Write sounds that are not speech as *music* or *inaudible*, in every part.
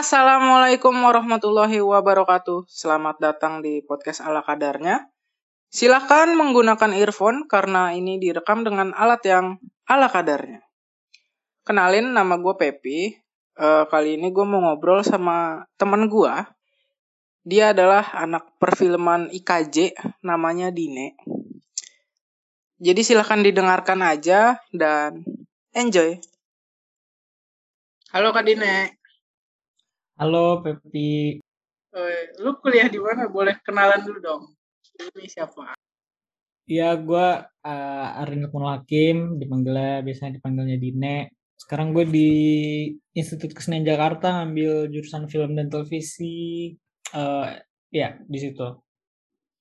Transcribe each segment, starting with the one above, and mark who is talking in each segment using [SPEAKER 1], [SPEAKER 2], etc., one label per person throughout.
[SPEAKER 1] Assalamualaikum warahmatullahi wabarakatuh. Selamat datang di podcast ala kadarnya. Silahkan menggunakan earphone karena ini direkam dengan alat yang ala kadarnya. Kenalin nama gue Pepi. Uh, kali ini gue mau ngobrol sama teman gue. Dia adalah anak perfilman IKJ, namanya Dine. Jadi silahkan didengarkan aja dan enjoy. Halo Kak Dine.
[SPEAKER 2] Halo Pepi.
[SPEAKER 1] Lu kuliah di mana? Boleh kenalan dulu dong. Ini siapa?
[SPEAKER 2] Iya, gue uh, Arin Lukman Hakim, dipanggilnya biasanya dipanggilnya Dine. Sekarang gue di Institut Kesenian Jakarta ngambil jurusan film dan televisi. Uh, ya, di situ.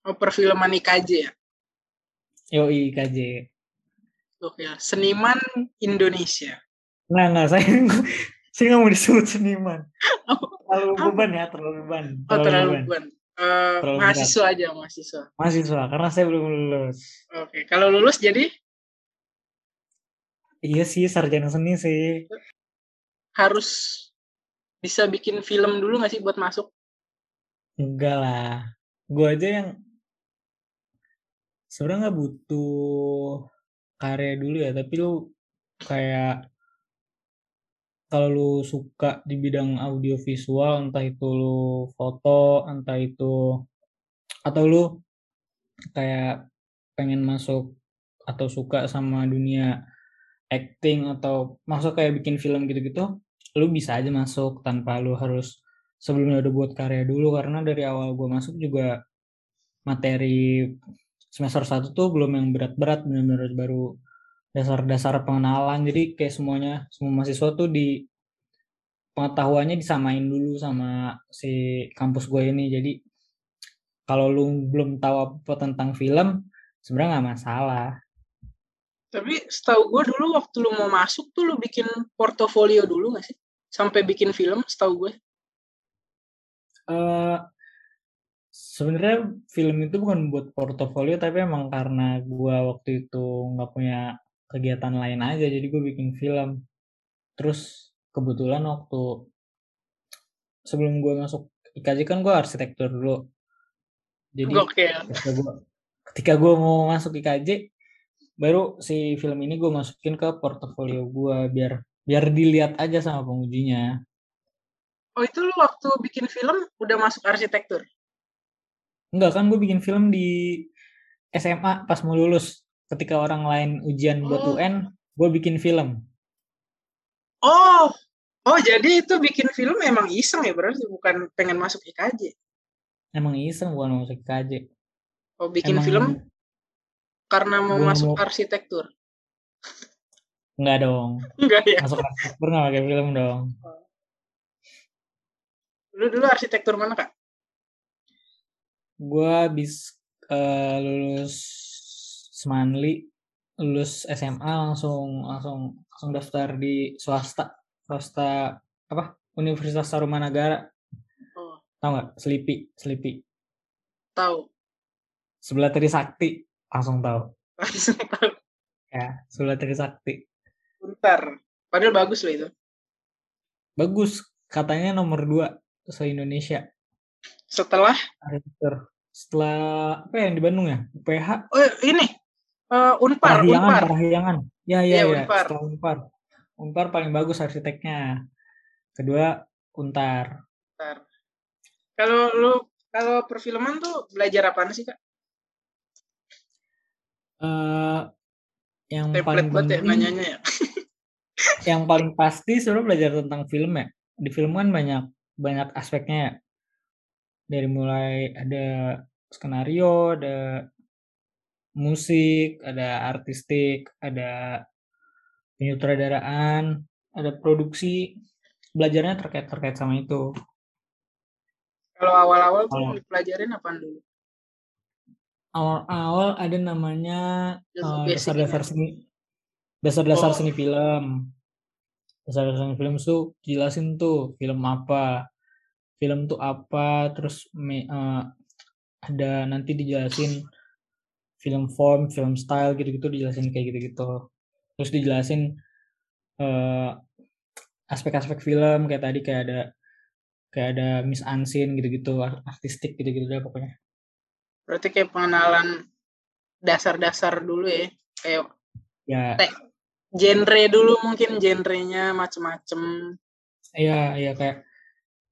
[SPEAKER 1] Oh, perfilman IKJ ya?
[SPEAKER 2] Yo, IKJ.
[SPEAKER 1] Oke, seniman Indonesia.
[SPEAKER 2] Nah, nggak, saya saya nggak mau disebut seniman. terlalu beban ya, terlalu beban.
[SPEAKER 1] Terlalu oh, terlalu beban. beban. Uh, terlalu mahasiswa beban. aja, mahasiswa.
[SPEAKER 2] Mahasiswa, karena saya belum lulus.
[SPEAKER 1] Oke, kalau lulus jadi?
[SPEAKER 2] Iya sih, sarjana seni sih.
[SPEAKER 1] Harus bisa bikin film dulu gak sih buat masuk?
[SPEAKER 2] Enggak lah. Gue aja yang sebenarnya nggak butuh karya dulu ya, tapi lu kayak kalau lu suka di bidang audio visual entah itu lu foto entah itu atau lu kayak pengen masuk atau suka sama dunia acting atau masuk kayak bikin film gitu-gitu lu bisa aja masuk tanpa lu harus sebelumnya udah buat karya dulu. Karena dari awal gue masuk juga materi semester satu tuh belum yang berat-berat benar-benar baru dasar-dasar pengenalan. Jadi kayak semuanya semua mahasiswa tuh di pengetahuannya disamain dulu sama si kampus gue ini. Jadi kalau lu belum tahu apa tentang film sebenarnya nggak masalah.
[SPEAKER 1] Tapi setahu gue dulu waktu lu mau masuk tuh lu bikin portofolio dulu gak sih? Sampai bikin film setahu gue
[SPEAKER 2] uh, sebenarnya film itu bukan buat portofolio tapi emang karena gue waktu itu nggak punya kegiatan lain aja jadi gue bikin film. Terus kebetulan waktu sebelum gue masuk IKJ kan gue arsitektur dulu. Jadi ketika gue ketika gue mau masuk IKJ baru si film ini gue masukin ke portofolio gue biar biar dilihat aja sama pengujinya.
[SPEAKER 1] Oh itu lu waktu bikin film udah masuk arsitektur?
[SPEAKER 2] Enggak kan gue bikin film di SMA pas mau lulus ketika orang lain ujian buat oh. UN, gue bikin film.
[SPEAKER 1] Oh, oh jadi itu bikin film emang iseng ya berarti bukan pengen masuk IKJ.
[SPEAKER 2] Emang iseng bukan masuk IKJ.
[SPEAKER 1] Oh bikin emang... film karena mau masuk mau... arsitektur.
[SPEAKER 2] Enggak dong.
[SPEAKER 1] Enggak ya.
[SPEAKER 2] Masuk arsitektur nggak pakai film dong.
[SPEAKER 1] Lu dulu arsitektur mana kak?
[SPEAKER 2] Gue habis uh, lulus Semanli lulus SMA langsung langsung langsung daftar di swasta swasta apa? Universitas Tarumanagara. Oh. tahu nggak? Selipi Selipi.
[SPEAKER 1] Tahu
[SPEAKER 2] sebelah Trisakti langsung tahu
[SPEAKER 1] langsung tahu
[SPEAKER 2] ya sebelah Trisakti
[SPEAKER 1] bentar. Padahal bagus loh itu.
[SPEAKER 2] Bagus katanya nomor dua se Indonesia
[SPEAKER 1] setelah
[SPEAKER 2] setelah apa yang di Bandung ya? UPH
[SPEAKER 1] oh ini Uh, Unpar,
[SPEAKER 2] Parahyangan,
[SPEAKER 1] Unpar.
[SPEAKER 2] Parahyangan. Ya, ya, ya. Unpar. Setelah Unpar. Unpar paling bagus arsiteknya. Kedua, Untar. Untar.
[SPEAKER 1] Kalau lu kalau perfilman tuh belajar apa sih, Kak?
[SPEAKER 2] Uh, yang
[SPEAKER 1] Template
[SPEAKER 2] paling
[SPEAKER 1] penting, ya, nanyanya ya. *laughs*
[SPEAKER 2] yang paling pasti sebenarnya belajar tentang film ya. Di film kan banyak banyak aspeknya ya. Dari mulai ada skenario, ada musik, ada artistik, ada penyutradaraan, ada produksi, belajarnya terkait terkait sama itu.
[SPEAKER 1] Kalau awal-awal tuh dipelajarin apa dulu?
[SPEAKER 2] Awal-awal ada namanya uh, dasar-dasar seni, dasar-dasar oh. seni film. Dasar-dasar seni film tuh jelasin tuh film apa, film tuh apa, terus uh, ada nanti dijelasin film form, film style gitu-gitu dijelasin kayak gitu-gitu. Terus dijelasin eh, aspek-aspek film kayak tadi kayak ada kayak ada miss unseen gitu-gitu artistik gitu-gitu deh pokoknya.
[SPEAKER 1] Berarti kayak pengenalan dasar-dasar dulu ya kayak
[SPEAKER 2] ya.
[SPEAKER 1] te- genre dulu mungkin genrenya macem-macem.
[SPEAKER 2] Iya iya kayak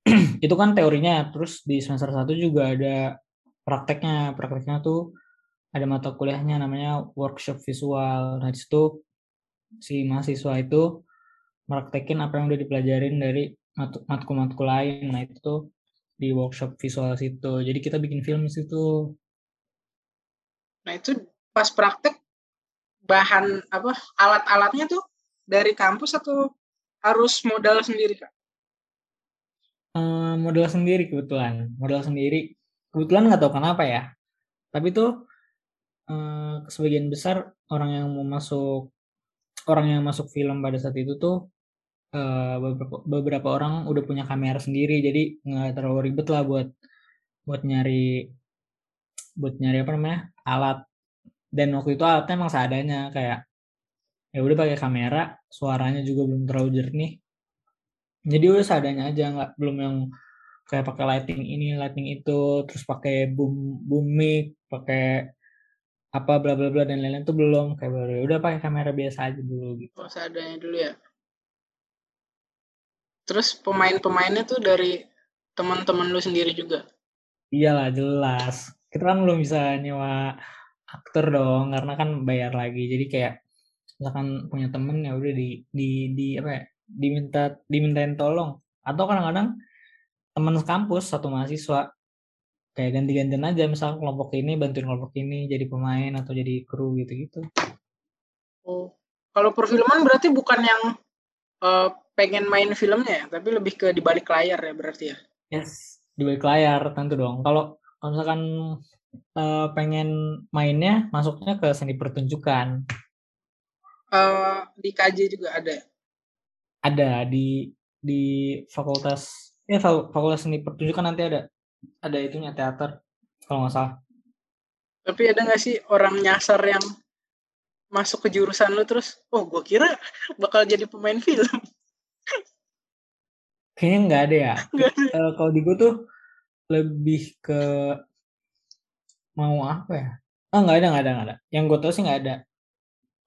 [SPEAKER 2] *clears throat* itu kan teorinya terus di semester satu juga ada prakteknya. Prakteknya tuh ada mata kuliahnya namanya workshop visual. Nah di situ si mahasiswa itu meraktekin apa yang udah dipelajarin dari mat- matkul-matkul lain. Nah itu tuh di workshop visual situ. Jadi kita bikin film di situ.
[SPEAKER 1] Nah itu pas praktek bahan apa alat-alatnya tuh dari kampus atau harus modal sendiri kak?
[SPEAKER 2] Eh, modal sendiri kebetulan. Modal sendiri. Kebetulan nggak tahu kenapa ya. Tapi tuh eh, sebagian besar orang yang mau masuk orang yang masuk film pada saat itu tuh eh, beberapa, beberapa orang udah punya kamera sendiri jadi nggak terlalu ribet lah buat buat nyari buat nyari apa namanya alat. Dan waktu itu alatnya emang seadanya kayak ya udah pakai kamera suaranya juga belum terlalu jernih. Jadi udah seadanya aja nggak belum yang kayak pakai lighting ini lighting itu terus pakai boom boom mic pakai apa bla bla bla dan lain-lain tuh belum kayak baru ya udah pakai kamera biasa aja dulu gitu.
[SPEAKER 1] Oh seadanya dulu ya. Terus pemain-pemainnya tuh dari teman-teman lu sendiri juga?
[SPEAKER 2] Iyalah jelas. Kita kan belum bisa nyewa aktor dong karena kan bayar lagi. Jadi kayak misalkan punya temen ya udah di di di apa ya diminta dimintain tolong. Atau kadang-kadang teman kampus satu mahasiswa kayak ganti-gantian aja misal kelompok ini bantuin kelompok ini jadi pemain atau jadi kru gitu-gitu.
[SPEAKER 1] Oh. Kalau perfilman berarti bukan yang eh, pengen main filmnya ya tapi lebih ke di balik layar ya berarti ya?
[SPEAKER 2] Yes di balik layar tentu dong. Kalau kalau misalkan eh, pengen mainnya masuknya ke seni pertunjukan.
[SPEAKER 1] Eh, di KJ juga ada ya?
[SPEAKER 2] ada di di fakultas ya fak- fakultas seni pertunjukan nanti ada ada itunya teater kalau nggak salah.
[SPEAKER 1] Tapi ada nggak sih orang nyasar yang masuk ke jurusan lu terus oh gue kira bakal jadi pemain film.
[SPEAKER 2] Kayaknya nggak ada ya. *laughs* Eh, kalau di gue tuh lebih ke mau apa ya? Oh nggak ada nggak ada nggak ada. Yang gue tau sih nggak ada.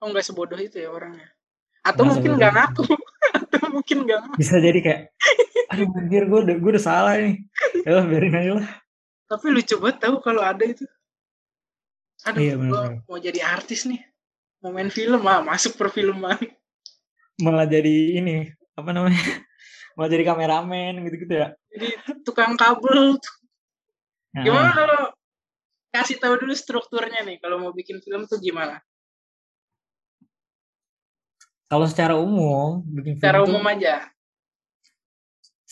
[SPEAKER 1] Oh nggak sebodoh itu ya orangnya. Atau
[SPEAKER 2] Nggak
[SPEAKER 1] mungkin nggak ngaku. *laughs* Atau mungkin nggak
[SPEAKER 2] bisa jadi kayak aduh anjir gue udah gue udah salah nih ya biarin aja lah.
[SPEAKER 1] Tapi lucu banget tahu kalau ada itu. Aduh
[SPEAKER 2] Iya,
[SPEAKER 1] gue mau jadi artis nih. Mau main film ah masuk perfilman.
[SPEAKER 2] Malah jadi ini apa namanya? *laughs* Malah jadi kameramen gitu-gitu ya.
[SPEAKER 1] Jadi tukang kabel
[SPEAKER 2] Nah,
[SPEAKER 1] gimana kalau kasih tahu dulu strukturnya nih kalau mau bikin film tuh gimana?
[SPEAKER 2] Kalau secara umum bikin film
[SPEAKER 1] secara
[SPEAKER 2] tuh
[SPEAKER 1] umum aja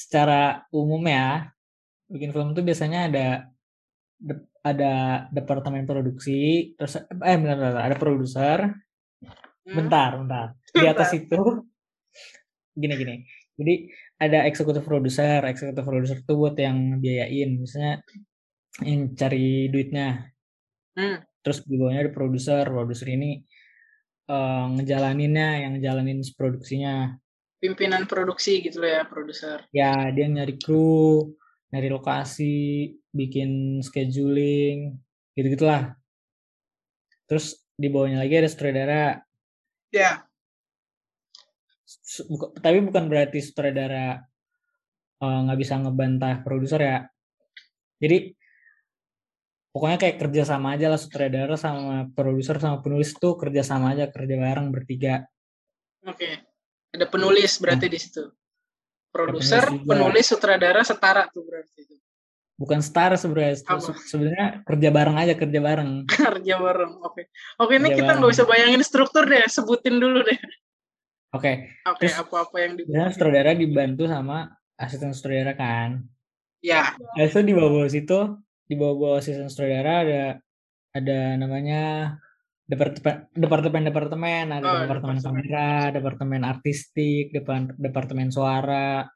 [SPEAKER 2] secara umum ya bikin film tuh biasanya ada de- ada departemen produksi terus eh bentar, bentar, ada produser.
[SPEAKER 1] Hmm,
[SPEAKER 2] bentar bentar. Di atas itu gini gini. Jadi ada eksekutif produser eksekutif produser tuh buat yang biayain. Misalnya yang cari duitnya.
[SPEAKER 1] Hmm.
[SPEAKER 2] terus di bawahnya ada produser produser ini eh, ngejalaninnya yang ngejalanin produksinya
[SPEAKER 1] pimpinan produksi gitu loh ya produser.
[SPEAKER 2] Ya dia nyari kru nyari lokasi bikin scheduling gitu gitulah terus di bawahnya lagi ada sutradara.
[SPEAKER 1] Ya.
[SPEAKER 2] Buka- tapi bukan berarti sutradara eh, nggak bisa ngebantah produser ya. Jadi pokoknya kayak kerja sama aja lah sutradara sama produser sama penulis tuh kerja sama aja kerja bareng bertiga.
[SPEAKER 1] Oke ada penulis berarti di situ. Produser
[SPEAKER 2] penulis
[SPEAKER 1] sutradara setara tuh berarti itu.
[SPEAKER 2] Bukan setara sebenarnya sebenarnya kerja bareng aja kerja bareng. *laughs*
[SPEAKER 1] Kerja bareng oke. Oke ini
[SPEAKER 2] Kerja
[SPEAKER 1] kita nggak bisa bayangin struktur deh sebutin dulu deh.
[SPEAKER 2] Oke
[SPEAKER 1] oke
[SPEAKER 2] Terus-
[SPEAKER 1] apa-apa yang di
[SPEAKER 2] biasanya sutradara dibantu sama asisten sutradara kan?
[SPEAKER 1] Ya.
[SPEAKER 2] Nah, itu di bawah situ di bawah asisten sutradara ada ada namanya departemen departemen departemen ada
[SPEAKER 1] Oh,
[SPEAKER 2] departemen kamera departemen artistik depan departemen suara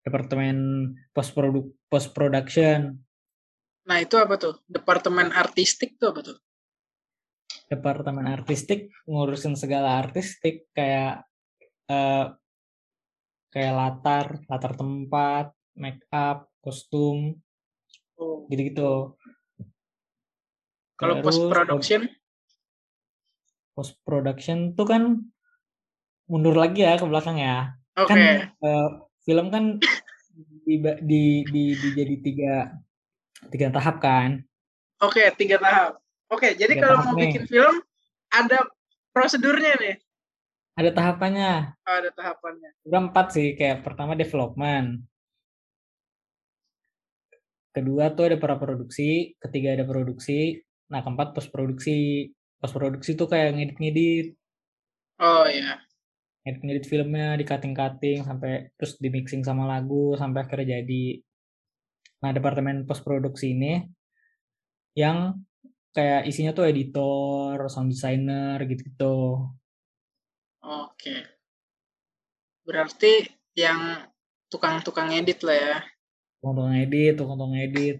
[SPEAKER 2] departemen post produk post production
[SPEAKER 1] nah itu apa tuh departemen artistik tuh apa tuh
[SPEAKER 2] departemen artistik ngurusin segala artistik kayak eh, kayak latar latar tempat make up, kostum,
[SPEAKER 1] Oh.
[SPEAKER 2] gitu-gitu.
[SPEAKER 1] Kalau post production?
[SPEAKER 2] Post production tuh kan mundur lagi ya ke belakang ya.
[SPEAKER 1] Oke.
[SPEAKER 2] Kan eh, film kan di, di, di, di jadi tiga tiga tahap kan.
[SPEAKER 1] Oke, tiga tahap. Oke, jadi
[SPEAKER 2] Tiga
[SPEAKER 1] kalau mau
[SPEAKER 2] nih.
[SPEAKER 1] bikin film ada prosedurnya nih.
[SPEAKER 2] Ada tahapannya.
[SPEAKER 1] Oh, ada tahapannya.
[SPEAKER 2] Udah empat sih, kayak pertama development. Kedua tuh ada praproduksi, ketiga ada produksi, nah keempat post produksi. Post produksi tuh kayak ngedit-ngedit,
[SPEAKER 1] Oh ya.
[SPEAKER 2] ngedit-ngedit filmnya, di cutting-cutting sampai terus di mixing sama lagu sampai akhirnya jadi. Nah, departemen post produksi ini yang kayak isinya tuh editor, sound designer gitu-gitu.
[SPEAKER 1] Oke. Berarti yang tukang-tukang edit lah ya.
[SPEAKER 2] tukang edit, tukang edit.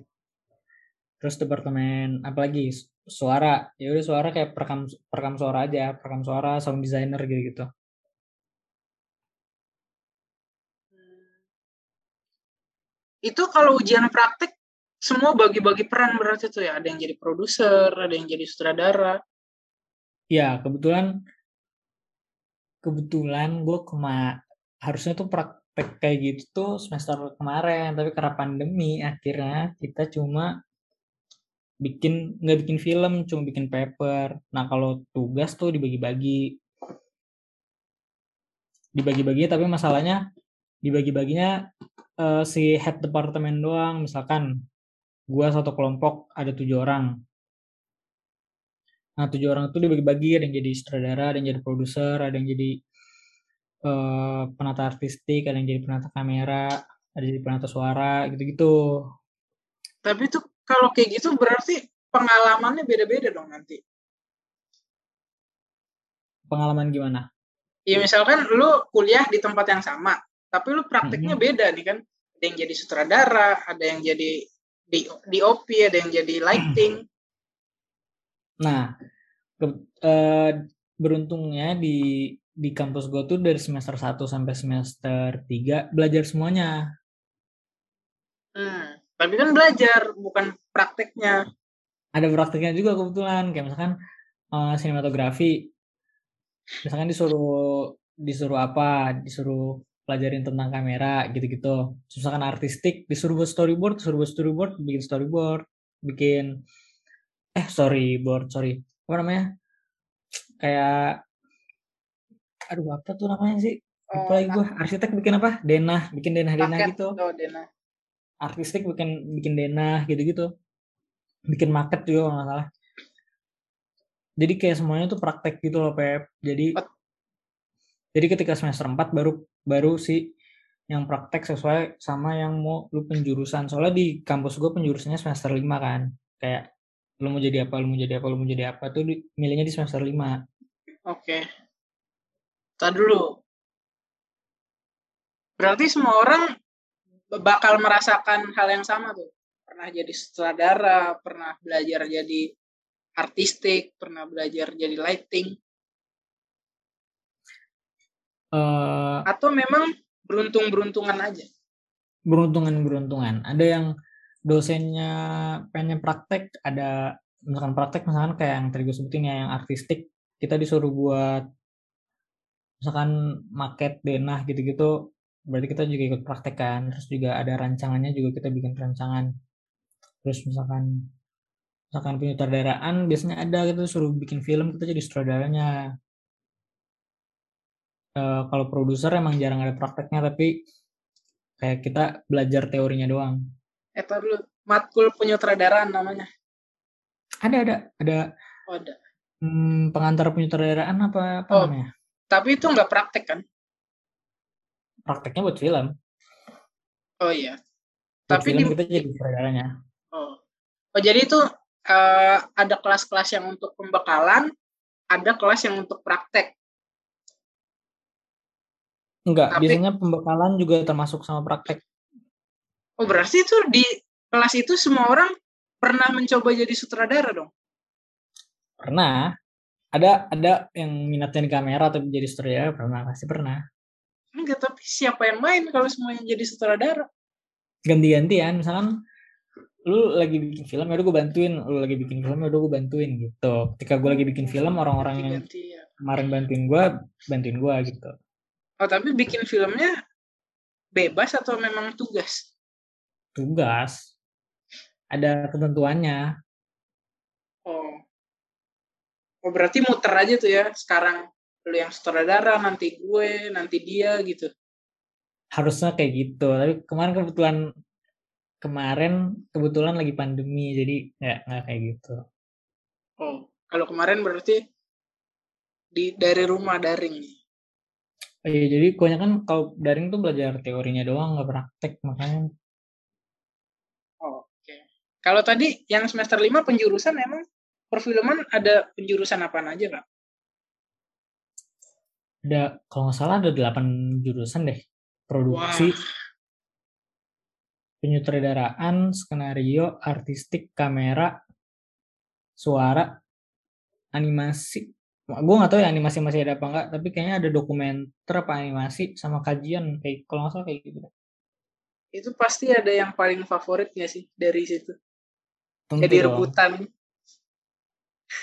[SPEAKER 2] Terus departemen apa lagi? Su- Suara. Ya udah suara kayak perekam perekam suara aja, perekam suara, sound designer gitu-gitu.
[SPEAKER 1] Itu kalau ujian praktek semua bagi-bagi peran berarti tuh ya. Ada yang jadi produser, ada yang jadi sutradara.
[SPEAKER 2] Ya, kebetulan kebetulan gue kema harusnya tuh praktek kayak gitu tuh semester kemarin, tapi karena pandemi akhirnya kita cuma bikin nggak bikin film, cuma bikin paper. Nah, kalau tugas tuh dibagi-bagi. Dibagi-bagi tapi masalahnya dibagi-baginya eh, si head departemen doang. Misalkan gua satu kelompok ada tujuh orang. Nah, tujuh orang itu dibagi-bagi, ada yang jadi sutradara, ada yang jadi produser, ada yang jadi eh, penata artistik, ada yang jadi penata kamera, ada yang jadi penata suara, gitu-gitu.
[SPEAKER 1] Tapi itu kalau kayak gitu berarti pengalamannya beda-beda dong nanti.
[SPEAKER 2] Pengalaman gimana?
[SPEAKER 1] Ya misalkan lu kuliah di tempat yang sama, tapi lu prakteknya
[SPEAKER 2] Mhm.
[SPEAKER 1] beda nih kan. Ada yang jadi sutradara, ada yang jadi di DOP, ada yang jadi lighting.
[SPEAKER 2] Nah, ke- eh, beruntungnya di di kampus gue tuh dari semester 1 sampai semester 3 belajar semuanya.
[SPEAKER 1] Tapi kan belajar, bukan prakteknya.
[SPEAKER 2] Ada prakteknya juga kebetulan, kayak misalkan eh, sinematografi. Misalkan disuruh disuruh apa? Disuruh pelajarin tentang kamera gitu-gitu. Misalkan artistik disuruh buat storyboard, disuruh buat storyboard, bikin storyboard, bikin eh storyboard, sorry. Apa namanya? Kayak aduh apa tuh namanya sih?
[SPEAKER 1] Oh,
[SPEAKER 2] lagi gue arsitek bikin apa? Denah, bikin denah-denah
[SPEAKER 1] Paket.
[SPEAKER 2] gitu.
[SPEAKER 1] Oh, Dena.
[SPEAKER 2] Artistik bikin bikin denah gitu-gitu. Bikin market juga kalau nggak salah. Jadi kayak semuanya tuh praktek gitu loh, Pep. Jadi
[SPEAKER 1] Ot-
[SPEAKER 2] jadi ketika semester 4 baru baru sih yang praktek sesuai sama yang mau lu penjurusan. Soalnya di kampus gue penjurusannya semester 5 kan. Kayak lu mau jadi apa, lu mau jadi apa, lu mau jadi apa tuh di- milihnya di semester 5.
[SPEAKER 1] Oke. Tadi dulu. Berarti semua orang bakal merasakan hal yang sama tuh. Pernah jadi sutradara, pernah belajar jadi artistik, pernah belajar jadi lighting,
[SPEAKER 2] Eh
[SPEAKER 1] atau memang beruntung-beruntungan aja.
[SPEAKER 2] beruntungan-beruntungan. Ada yang dosennya pengen praktek, ada misalkan praktek misalkan kayak yang tadi gue sebutin ya yang artistik, kita disuruh buat misalkan maket denah gitu-gitu, berarti kita juga ikut praktek kan. Terus juga ada rancangannya juga kita bikin rancangan. Terus misalkan misalkan penyutradaraan biasanya ada gitu suruh bikin film kita jadi sutradaranya. Eh, kalau produser emang jarang ada prakteknya tapi kayak kita belajar teorinya doang.
[SPEAKER 1] Eh, dulu. Matkul penyutradaraan namanya.
[SPEAKER 2] Ada ada ada
[SPEAKER 1] Oh, ada.
[SPEAKER 2] hmm, pengantar penyutradaraan apa apa
[SPEAKER 1] Oh.
[SPEAKER 2] namanya?
[SPEAKER 1] Tapi itu nggak praktek kan?
[SPEAKER 2] Prakteknya buat film.
[SPEAKER 1] Oh iya.
[SPEAKER 2] Buat
[SPEAKER 1] Tapi
[SPEAKER 2] film
[SPEAKER 1] di-
[SPEAKER 2] kita jadi sutradaranya.
[SPEAKER 1] Oh. Oh, jadi itu eh, ada kelas-kelas yang untuk pembekalan, ada kelas yang untuk praktek.
[SPEAKER 2] Enggak,
[SPEAKER 1] Tapi-
[SPEAKER 2] biasanya pembekalan juga termasuk sama praktek.
[SPEAKER 1] Oh, berarti itu di kelas itu semua orang pernah mencoba jadi sutradara dong?
[SPEAKER 2] Pernah. Ada ada yang minatnya di kamera tapi jadi sutradara pernah pasti pernah.
[SPEAKER 1] Enggak, tapi siapa yang main kalau semuanya jadi sutradara?
[SPEAKER 2] ganti-gantian misalkan lu lagi bikin film ya udah gue bantuin lu lagi bikin film ya udah gue bantuin gitu ketika gue lagi bikin film orang-orang yang
[SPEAKER 1] Ganti, ya.
[SPEAKER 2] kemarin bantuin gue bantuin gue gitu
[SPEAKER 1] Oh, tapi bikin filmnya bebas atau memang tugas?
[SPEAKER 2] tugas ada ketentuannya
[SPEAKER 1] Oh. Oh, berarti muter aja tuh ya. Sekarang lu yang sutradara, nanti gue, nanti dia gitu.
[SPEAKER 2] harusnya kayak gitu tapi kemarin kebetulan kemarin kebetulan lagi pandemi jadi nggak nggak kayak gitu
[SPEAKER 1] Oh, kalau kemarin berarti di dari rumah daring nih.
[SPEAKER 2] Oh iya, jadi kebanyakan kalau daring tuh belajar teorinya doang nggak praktek makanya
[SPEAKER 1] Oh, Oke. Kalau tadi yang semester 5 penjurusan emang perfilman ada penjurusan apa aja, Kak?
[SPEAKER 2] Ada kalau nggak salah ada delapan jurusan deh produksi
[SPEAKER 1] Wah.
[SPEAKER 2] penyutradaraan skenario artistik kamera suara animasi gue nggak tahu ya animasi masih ada apa enggak tapi kayaknya ada dokumenter apa animasi sama kajian kayak kalau nggak salah kayak gitu deh.
[SPEAKER 1] Itu pasti ada yang paling favorit nggak sih dari situ?
[SPEAKER 2] Tentu
[SPEAKER 1] Jadi
[SPEAKER 2] dong.
[SPEAKER 1] rebutan.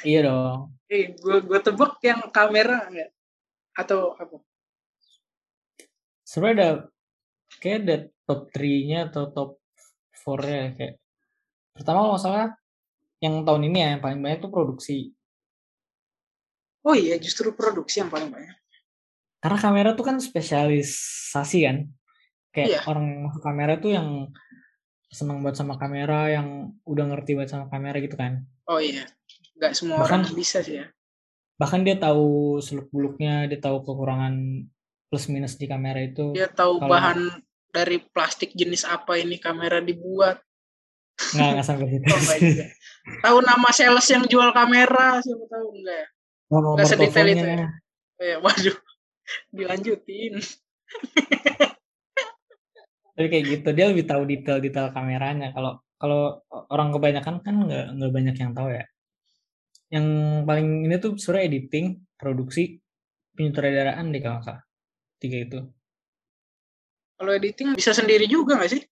[SPEAKER 2] iya dong
[SPEAKER 1] Eh, gue gue tebak yang kamera nggak? Atau apa?
[SPEAKER 2] sebenarnya ada kayak ada top 3-nya atau top 4-nya kayak pertama kalau salah yang tahun ini ya yang paling banyak tuh produksi
[SPEAKER 1] Oh iya, justru produksi yang paling banyak.
[SPEAKER 2] karena kamera tuh kan spesialisasi kan kayak
[SPEAKER 1] Iya.
[SPEAKER 2] orang kamera tuh yang seneng banget sama kamera yang udah ngerti banget sama kamera gitu kan
[SPEAKER 1] Oh iya, nggak semua
[SPEAKER 2] Bahkan-
[SPEAKER 1] orang bisa sih ya.
[SPEAKER 2] Bahkan dia tahu seluk beluknya dia tahu kekurangan plus minus di kamera itu
[SPEAKER 1] Dia tahu
[SPEAKER 2] Kalau-
[SPEAKER 1] bahan dari plastik jenis apa ini kamera dibuat.
[SPEAKER 2] nggak nggak sampai *laughs* situ
[SPEAKER 1] Oh. Tahu nama sales yang jual kamera, siapa tahu enggak ya?
[SPEAKER 2] nomor
[SPEAKER 1] Nggak sedetail itu ya? Oh, ya, waduh. Dilanjutin. *laughs*
[SPEAKER 2] tapi kayak gitu dia lebih tahu detail-detail kameranya kalau kalau orang kebanyakan kan nggak nggak banyak yang tahu ya yang paling ini tuh sebenarnya editing produksi penyutradaraan deh kalau nggak salah tiga itu
[SPEAKER 1] Kalau editing bisa sendiri juga nggak sih?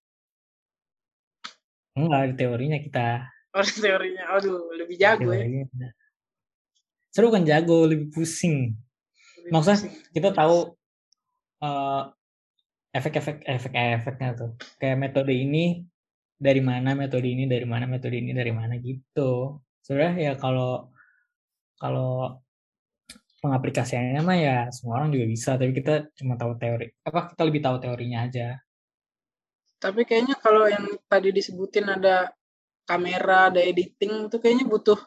[SPEAKER 2] enggak di teorinya kita *laughs*
[SPEAKER 1] Oh, teorinya. Aduh, lebih jago ya.
[SPEAKER 2] teorinya seru kan jago lebih pusing
[SPEAKER 1] Lebih
[SPEAKER 2] Maksudnya
[SPEAKER 1] pusing.
[SPEAKER 2] kita tahu eh, efek-efek efek-efeknya tuh kayak metode ini dari mana metode ini dari mana metode ini dari mana gitu sebenarnya ya kalau kalau pengaplikasiannya mah ya semua orang juga bisa tapi kita cuma tahu teori apa kita lebih tahu teorinya aja.
[SPEAKER 1] Tapi kayaknya kalau yang tadi disebutin ada kamera, ada editing, itu kayaknya butuh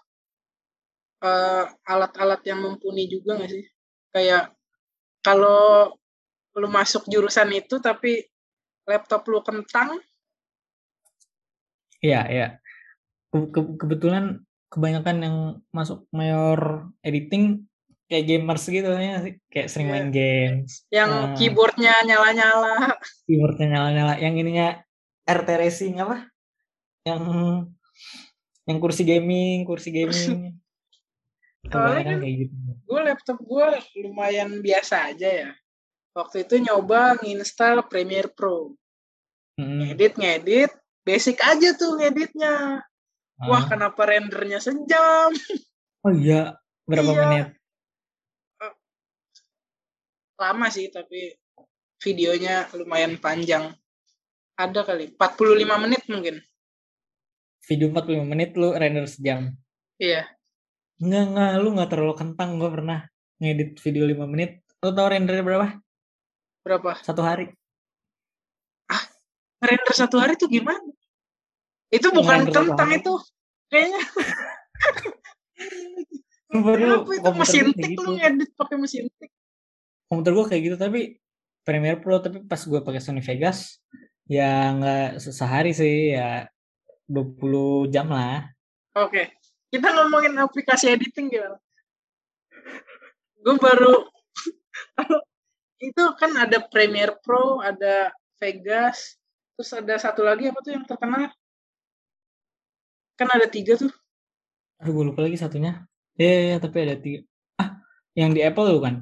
[SPEAKER 1] eh, alat-alat yang mumpuni juga nggak sih? Kayak kalau lu masuk jurusan itu tapi laptop lu kentang,
[SPEAKER 2] iya iya. Ke- ke- kebetulan kebanyakan yang masuk mayor editing kayak gamers gitu ya kayak sering
[SPEAKER 1] Iya.
[SPEAKER 2] main games
[SPEAKER 1] yang
[SPEAKER 2] Ah.
[SPEAKER 1] keyboardnya nyala-nyala.
[SPEAKER 2] keyboardnya nyala-nyala yang ininya RT racing apa yang yang kursi gaming kursi gaming *laughs* kebanyakan
[SPEAKER 1] kan-
[SPEAKER 2] kayak gitu
[SPEAKER 1] Gue laptop gue lumayan biasa aja ya. Waktu itu nyoba nginstal Premiere Pro.
[SPEAKER 2] Mm-mm.
[SPEAKER 1] Ngedit, ngedit. Basic aja tuh ngeditnya. Wah,
[SPEAKER 2] Ah.
[SPEAKER 1] kenapa rendernya sejam?
[SPEAKER 2] oh iya berapa
[SPEAKER 1] Iya.
[SPEAKER 2] menit
[SPEAKER 1] Lama sih, tapi videonya lumayan panjang. Ada kali, 45 menit mungkin.
[SPEAKER 2] video 45 menit lu render sejam
[SPEAKER 1] Iya.
[SPEAKER 2] Enggak, enggak, lu enggak terlalu kentang gua pernah ngedit video 5 menit. Lu tau rendernya berapa?
[SPEAKER 1] Berapa?
[SPEAKER 2] Satu hari.
[SPEAKER 1] Render satu hari tuh gimana? Itu bukan kentang itu. Kayaknya *laughs* apa itu mesin tik
[SPEAKER 2] kayak
[SPEAKER 1] lu
[SPEAKER 2] gitu.
[SPEAKER 1] ngedit pakai mesin tik.
[SPEAKER 2] Komputer gua kayak gitu tapi Premiere Pro tapi pas gua pakai Sony Vegas ya enggak se- sehari sih ya 20 jam lah.
[SPEAKER 1] Oke. Kita ngomongin aplikasi editing gimana? Gue baru *laughs* itu kan ada Premiere Pro, ada Vegas, terus ada satu lagi apa tuh yang terkenal? Kan ada tiga tuh.
[SPEAKER 2] Aduh, gue lupa lagi satunya. Iya, iya, iya, tapi ada tiga. Ah, yang di Apple tuh kan?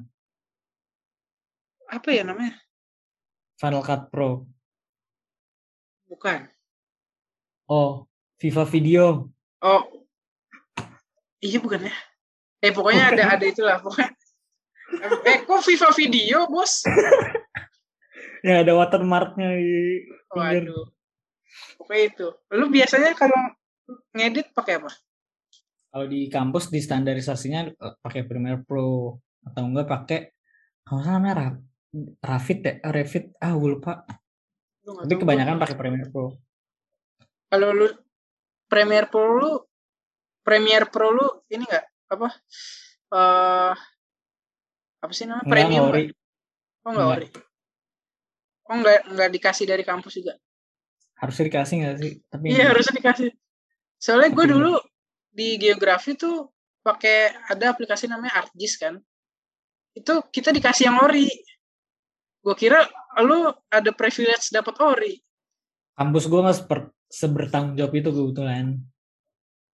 [SPEAKER 1] Apa ya namanya?
[SPEAKER 2] Final Cut Pro.
[SPEAKER 1] Bukan.
[SPEAKER 2] Oh, FIFA Video.
[SPEAKER 1] Oh. Iya bukan ya? Eh pokoknya ada ada itulah pokoknya. Eh kok FIFA Video, Bos? *laughs*
[SPEAKER 2] Ya ada watermarknya di pinggir.
[SPEAKER 1] Waduh. Pokoknya itu. Lu biasanya kalau ngedit pakai apa?
[SPEAKER 2] Kalau di kampus di standarisasinya eh, pakai Premiere Pro atau enggak pakai kalau salah namanya Ra- Rafit ya, Revit ah gue lupa.
[SPEAKER 1] Lu
[SPEAKER 2] Tapi kebanyakan pakai Premiere Pro.
[SPEAKER 1] kalau lu Premiere Pro lu Premiere Pro lu ini enggak apa? Eh apa sih namanya?
[SPEAKER 2] Enggak,
[SPEAKER 1] Premium.
[SPEAKER 2] ori.
[SPEAKER 1] Oh enggak
[SPEAKER 2] Enggak.
[SPEAKER 1] ori. Oh enggak enggak dikasih dari kampus juga.
[SPEAKER 2] Harusnya dikasih nggak sih? Tapi
[SPEAKER 1] Iya harusnya dikasih. Soalnya gue dulu di geografi tuh pakai ada aplikasi namanya ArcGIS kan. Itu kita dikasih yang ori. Gue kira lu ada privilege dapat ori.
[SPEAKER 2] kampus gue nggak sebertanggung jawab itu kebetulan.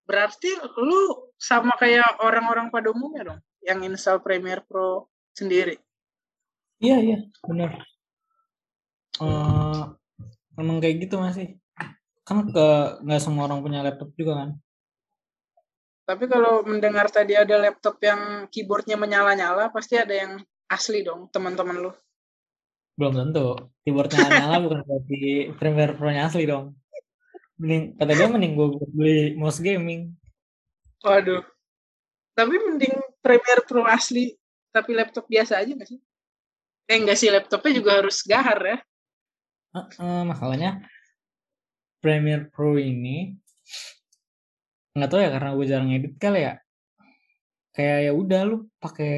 [SPEAKER 1] Berarti lu sama kayak orang-orang pada umumnya dong yang install Premiere Pro sendiri.
[SPEAKER 2] Iya iya benar. Eh memang kayak gitu masih. Kan ke nggak semua orang punya laptop juga kan.
[SPEAKER 1] Tapi kalau mendengar tadi ada laptop yang keyboardnya menyala-nyala, pasti ada yang asli dong, teman-teman lu.
[SPEAKER 2] Belum tentu. Keyboardnya nyala *laughs* bukan berarti Premiere Pro-nya asli dong. Mending kata dia mending gue beli mouse gaming.
[SPEAKER 1] Waduh. Tapi mending Premiere Pro asli, tapi laptop biasa aja nggak sih? Eh enggak sih, laptopnya juga harus gahar ya.
[SPEAKER 2] Eh, eh, masalahnya Premiere Pro ini nggak tahu ya karena gue jarang edit kali ya. Kayak ya udah lu pakai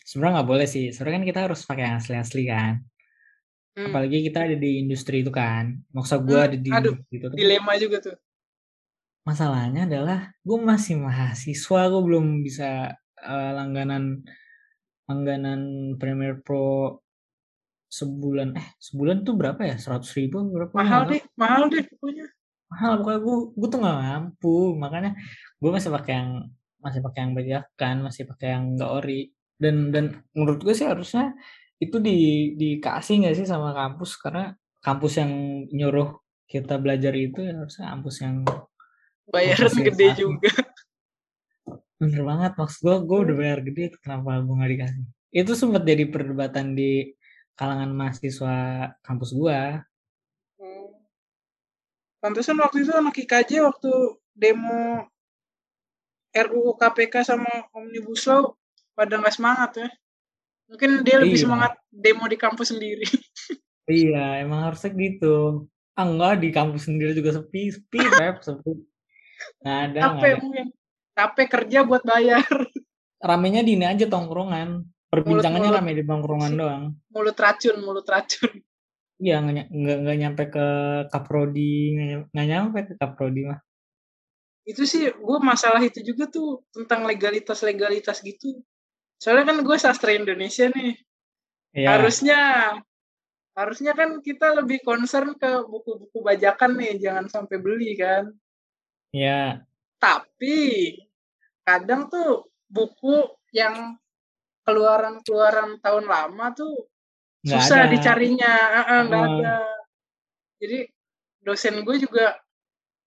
[SPEAKER 2] sebenarnya nggak boleh sih. Sebenarnya kan kita harus pakai yang asli-asli kan.
[SPEAKER 1] Hmm,
[SPEAKER 2] Apalagi kita ada di industri itu kan. Maksud gue
[SPEAKER 1] Hmm,
[SPEAKER 2] ada di
[SPEAKER 1] aduh,
[SPEAKER 2] itu. tuh.
[SPEAKER 1] dilema juga tuh.
[SPEAKER 2] Masalahnya adalah gue masih mahasiswa, gue belum bisa eh, langganan langganan Premiere Pro sebulan eh sebulan tuh berapa ya? Seratus ribu berapa?
[SPEAKER 1] Mahal deh, mahal deh pokoknya.
[SPEAKER 2] mahal pokoknya gue gue tuh nggak mampu. Makanya gue masih pakai yang masih pakai yang bajakan masih pakai yang nggak ori dan dan menurut gue sih harusnya itu di dikasih nggak sih sama kampus? Karena kampus yang nyuruh kita belajar itu ya harusnya kampus yang
[SPEAKER 1] Bayaran
[SPEAKER 2] Memfasilitasi.
[SPEAKER 1] gede juga.
[SPEAKER 2] bener banget maksud gue gue udah bayar gede kenapa gue nggak dikasih? Itu sempat jadi perdebatan di kalangan mahasiswa kampus gue
[SPEAKER 1] Hmm. Pantesan waktu itu anak IKJ waktu demo RUU KPK sama Omnibus Law pada nggak semangat ya. Mungkin dia lebih
[SPEAKER 2] Iya.
[SPEAKER 1] semangat demo di kampus sendiri. *laughs*
[SPEAKER 2] iya emang harusnya gitu ah enggak di kampus sendiri juga sepi sepi *laughs* Pep, sepi nggak ada nggak
[SPEAKER 1] Capek
[SPEAKER 2] ada
[SPEAKER 1] mungkin. Capek kerja buat bayar. *laughs*
[SPEAKER 2] ramenya di ini aja tongkrongan perbincangannya rame di tongkrongan doang
[SPEAKER 1] Mulut racun, mulut racun.
[SPEAKER 2] iya nggak nggak nyampe ke kaprodi nggak nyam- nggak nyampe ke kaprodi mah
[SPEAKER 1] Itu sih gue masalah itu juga tuh tentang legalitas-legalitas gitu. Soalnya kan gue sastra Indonesia nih.
[SPEAKER 2] Iya.
[SPEAKER 1] Harusnya harusnya kan kita lebih concern ke buku-buku bajakan nih, jangan sampai beli kan.
[SPEAKER 2] Iya.
[SPEAKER 1] Tapi kadang tuh buku yang keluaran-keluaran tahun lama tuh
[SPEAKER 2] Nggak
[SPEAKER 1] susah
[SPEAKER 2] ada.
[SPEAKER 1] dicarinya, nggak
[SPEAKER 2] Oh.
[SPEAKER 1] ada. Jadi dosen gue juga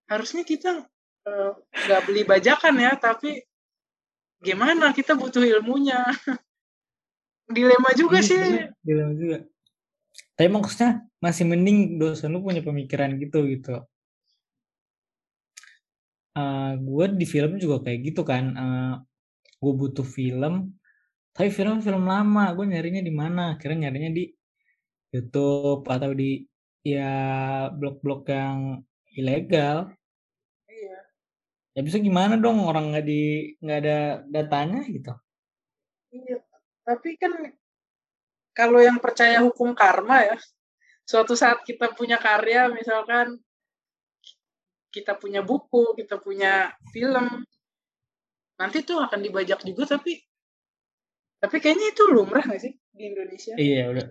[SPEAKER 1] harusnya kita eh, nggak beli bajakan ya, tapi gimana kita butuh ilmunya. *laughs* Dilema juga
[SPEAKER 2] Iya,
[SPEAKER 1] sih.
[SPEAKER 2] dilema juga tapi maksudnya masih mending dosen lu punya pemikiran gitu gitu Eh gue di film juga kayak gitu kan eh gue butuh film tapi film film lama gue nyarinya di mana akhirnya nyarinya di YouTube atau di ya blog-blog yang ilegal
[SPEAKER 1] Iya.
[SPEAKER 2] ya bisa gimana dong orang nggak di nggak ada datanya gitu
[SPEAKER 1] Iya. Tapi kan kalau yang percaya hukum karma ya, suatu saat kita punya karya, misalkan kita punya buku, kita punya film, nanti tuh akan dibajak juga tapi tapi kayaknya itu lumrah nggak sih di Indonesia?
[SPEAKER 2] iya udah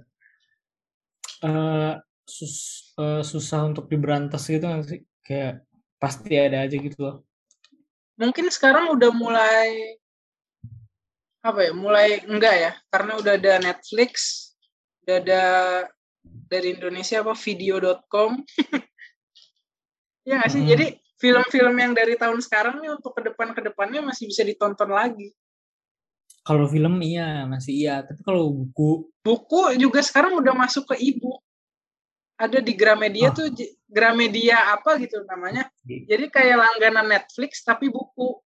[SPEAKER 2] eh sus- eh, susah untuk diberantas gitu nggak sih kayak pasti ada aja gitu loh
[SPEAKER 1] Mungkin sekarang udah mulai apa ya? Mulai enggak ya? Karena udah ada Netflix, udah ada dari Indonesia apa video.com *laughs* ya nggak sih
[SPEAKER 2] Mm-mm.
[SPEAKER 1] jadi film-film yang dari tahun sekarang nih untuk ke depan ke depannya masih bisa ditonton lagi
[SPEAKER 2] Kalau film iya masih iya, tapi kalau buku
[SPEAKER 1] buku juga sekarang udah masuk ke e-book. Ada di Gramedia
[SPEAKER 2] Ah.
[SPEAKER 1] tuh Gramedia apa gitu namanya. Jadi kayak langganan Netflix tapi buku.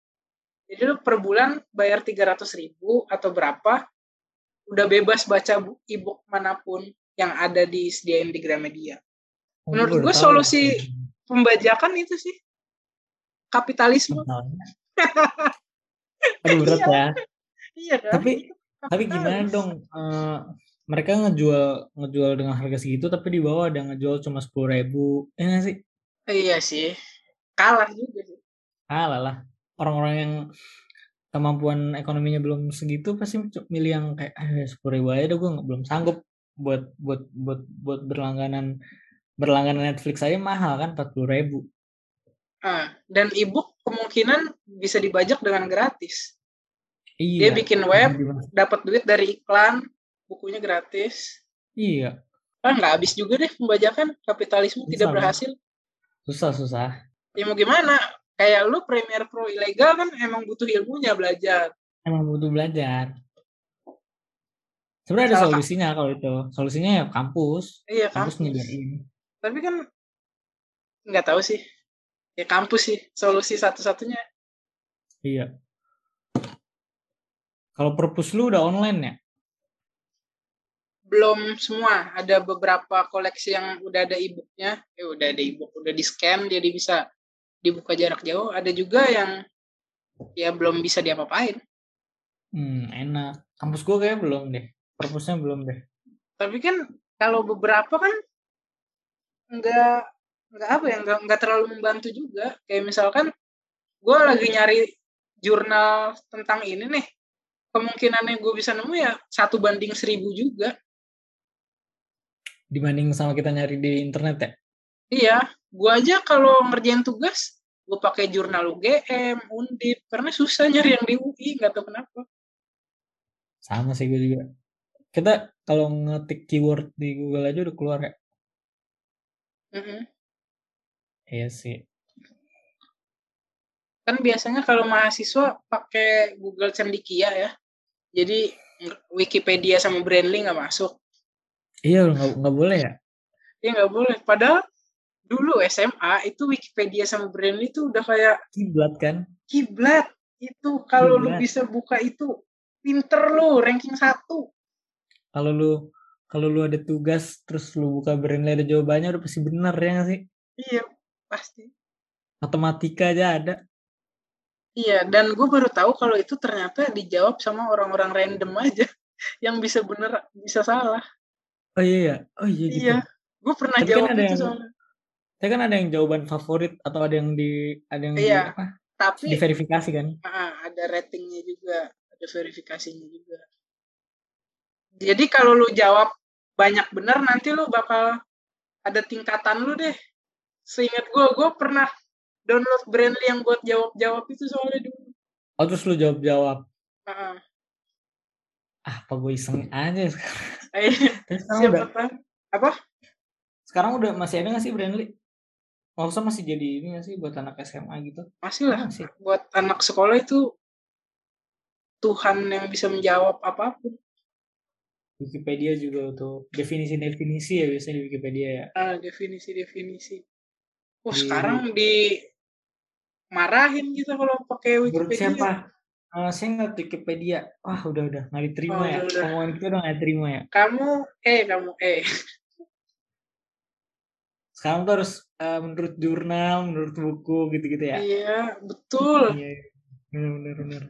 [SPEAKER 1] Jadi lu per bulan bayar 300 ribu atau berapa udah bebas baca e-book mana pun yang ada disediain di Gramedia.
[SPEAKER 2] Oh,
[SPEAKER 1] Menurut gue solusi- pembajakan itu sih. Kapitalisme. *laughs*
[SPEAKER 2] Aduh berat ya.
[SPEAKER 1] Iya kan
[SPEAKER 2] Tapi
[SPEAKER 1] Itu
[SPEAKER 2] tapi gimana dong? eh, mereka ngejual ngejual dengan harga segitu, tapi di bawah ada ngejual cuma sepuluh ribu. Ya nggak sih?
[SPEAKER 1] iya sih kalah juga sih
[SPEAKER 2] Alah lah. Orang-orang yang kemampuan ekonominya belum segitu pasti milih yang kayak eh sepuluh ribu aja dah gue nggak- belum sanggup buat buat buat buat berlangganan berlangganan Netflix aja mahal kan empat puluh ribu.
[SPEAKER 1] Ah, dan e-book kemungkinan bisa dibajak dengan gratis
[SPEAKER 2] Iya.
[SPEAKER 1] dia bikin web dapat duit dari iklan bukunya gratis
[SPEAKER 2] Iya.
[SPEAKER 1] ah nggak habis juga deh pembajakan kapitalisme
[SPEAKER 2] Susah,
[SPEAKER 1] tidak
[SPEAKER 2] Bang.
[SPEAKER 1] berhasil
[SPEAKER 2] Susah susah.
[SPEAKER 1] ya mau gimana kayak lu Premiere Pro ilegal kan emang butuh ilmunya belajar
[SPEAKER 2] Emang butuh belajar. Sebenarnya ada
[SPEAKER 1] Salah.
[SPEAKER 2] solusinya kalau itu. Solusinya ya kampus.
[SPEAKER 1] iya
[SPEAKER 2] Kampus
[SPEAKER 1] kampus
[SPEAKER 2] nyediain.
[SPEAKER 1] tapi kan nggak tahu sih ya kampus sih solusi satu-satunya
[SPEAKER 2] Iya. Kalau perpus lu udah online ya?
[SPEAKER 1] belum semua ada beberapa koleksi yang udah ada e-booknya eh udah ada e-book udah di scan jadi bisa dibuka jarak jauh ada juga yang ya belum bisa diapa-apain
[SPEAKER 2] Hmm, enak. Kampus gua kayak belum deh. Perpusnya belum deh.
[SPEAKER 1] tapi kan kalau beberapa kan nggak nggak apa ya nggak nggak terlalu membantu juga kayak misalkan gue lagi nyari jurnal tentang ini nih kemungkinannya gue bisa nemu ya satu banding seribu juga
[SPEAKER 2] Dibanding sama kita nyari di internet ya?
[SPEAKER 1] iya gue aja kalau ngerjain tugas gue pakai jurnal UGM Undip karena susah nyari yang di UI nggak tahu kenapa
[SPEAKER 2] Sama sih gue juga. Kita kalau ngetik keyword di Google aja udah keluar ya?
[SPEAKER 1] Mm-mm.
[SPEAKER 2] Iya sih.
[SPEAKER 1] kan biasanya kalau mahasiswa pakai Google Cendikia ya jadi Wikipedia sama Brandly nggak masuk
[SPEAKER 2] Iya nggak boleh ya?
[SPEAKER 1] ya nggak boleh padahal dulu SMA itu Wikipedia sama Brandly itu udah kayak
[SPEAKER 2] Kiblat kan?
[SPEAKER 1] kiblat itu kalau lu bisa buka itu pinter lu ranking satu
[SPEAKER 2] Kalau lu kalau lu ada tugas terus lu buka Brainly ada jawabannya udah pasti bener ya nggak sih?
[SPEAKER 1] iya pasti
[SPEAKER 2] Matematika aja ada.
[SPEAKER 1] Iya dan gue baru tahu kalau itu ternyata dijawab sama orang-orang random aja *laughs* yang bisa bener bisa salah
[SPEAKER 2] Oh iya ya. Oh iya gitu.
[SPEAKER 1] iya gue pernah
[SPEAKER 2] Tapi kan
[SPEAKER 1] jawab
[SPEAKER 2] ada
[SPEAKER 1] itu
[SPEAKER 2] yang-
[SPEAKER 1] soalnya
[SPEAKER 2] Tapi kan ada yang jawaban favorit atau ada yang di ada yang di
[SPEAKER 1] Iya.
[SPEAKER 2] apa?
[SPEAKER 1] tapi
[SPEAKER 2] Diverifikasi kan?
[SPEAKER 1] ah, ada ratingnya juga ada verifikasinya juga jadi kalau lu jawab banyak bener nanti lu bakal ada tingkatan lu deh seingat gue gue pernah download Brandly yang buat jawab-jawab itu soalnya dulu
[SPEAKER 2] Oh terus lu jawab jawab.
[SPEAKER 1] Ah,
[SPEAKER 2] apa gue iseng aja sekarang.
[SPEAKER 1] eh,
[SPEAKER 2] sekarang
[SPEAKER 1] siapa
[SPEAKER 2] udah
[SPEAKER 1] tahu apa
[SPEAKER 2] sekarang udah masih ada nggak sih Brandly? Maksudnya masih jadi ini nggak sih buat anak SMA gitu?
[SPEAKER 1] masih lah
[SPEAKER 2] Masih.
[SPEAKER 1] buat anak sekolah itu Tuhan yang bisa menjawab apa pun
[SPEAKER 2] Wikipedia juga tuh definisi-definisi ya biasanya di Wikipedia ya.
[SPEAKER 1] ah, definisi-definisi oh
[SPEAKER 2] Di-
[SPEAKER 1] sekarang di marahin kita kalau pakai
[SPEAKER 2] Menurut
[SPEAKER 1] Wikipedia
[SPEAKER 2] siapa? Eh, saya nggak Wikipedia. Wah udah udah nggak diterima
[SPEAKER 1] Oh,
[SPEAKER 2] ya.
[SPEAKER 1] udah.
[SPEAKER 2] Omongan kita udah nggak diterima ya.
[SPEAKER 1] kamu eh kamu eh
[SPEAKER 2] Sekarang tuh harus eh, menurut jurnal, menurut buku gitu-gitu ya.
[SPEAKER 1] iya betul
[SPEAKER 2] Iya. Bener bener bener.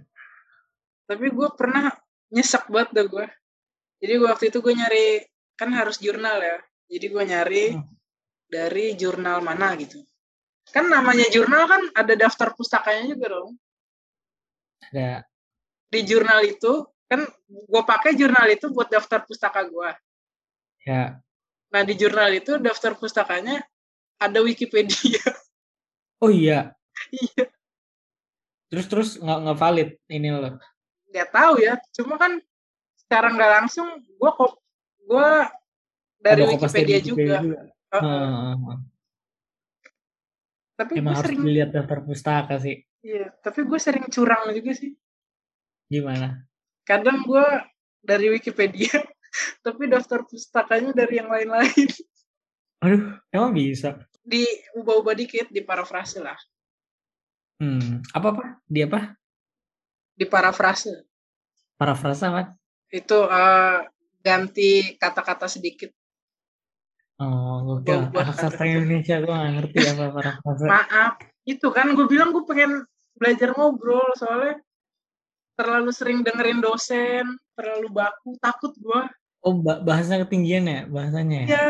[SPEAKER 1] tapi gue pernah nyesek banget dah gue jadi waktu itu gue nyari kan harus jurnal ya jadi gue nyari
[SPEAKER 2] Hmm.
[SPEAKER 1] dari jurnal mana gitu kan namanya jurnal kan ada daftar pustakanya juga dong
[SPEAKER 2] Ada
[SPEAKER 1] di jurnal itu kan gue pakai jurnal itu buat daftar pustaka gue
[SPEAKER 2] ya.
[SPEAKER 1] nah di jurnal itu daftar pustakanya ada Wikipedia
[SPEAKER 2] Oh iya.
[SPEAKER 1] iya
[SPEAKER 2] Terus terus nggak nggak valid ini loh.
[SPEAKER 1] nggak tahu ya cuma kan secara nggak langsung gue kok gue dari
[SPEAKER 2] dari
[SPEAKER 1] Wikipedia, juga.
[SPEAKER 2] juga. Heeh.
[SPEAKER 1] Tapi
[SPEAKER 2] Emang harus
[SPEAKER 1] sering,
[SPEAKER 2] dilihat daftar pustaka sih.
[SPEAKER 1] iya. Tapi gue sering curang juga sih.
[SPEAKER 2] Gimana?
[SPEAKER 1] Kadang gue dari Wikipedia, *laughs* tapi daftar pustakanya dari yang lain-lain.
[SPEAKER 2] Aduh, emang bisa.
[SPEAKER 1] Diubah-ubah dikit, diparafrase lah.
[SPEAKER 2] Hmm, apa apa? Dia apa?
[SPEAKER 1] Diparafrase.
[SPEAKER 2] Parafrasa apa?
[SPEAKER 1] Itu eh, ganti kata-kata sedikit.
[SPEAKER 2] Oh, sastra
[SPEAKER 1] kata-kata.
[SPEAKER 2] Indonesia gue gak ngerti *laughs* apa parafrasa.
[SPEAKER 1] Maaf, itu kan gue bilang gue pengen belajar ngobrol soalnya terlalu sering dengerin dosen, terlalu baku, takut gue.
[SPEAKER 2] Oh, ba- bahasa ketinggian ya bahasanya ya?
[SPEAKER 1] Ya,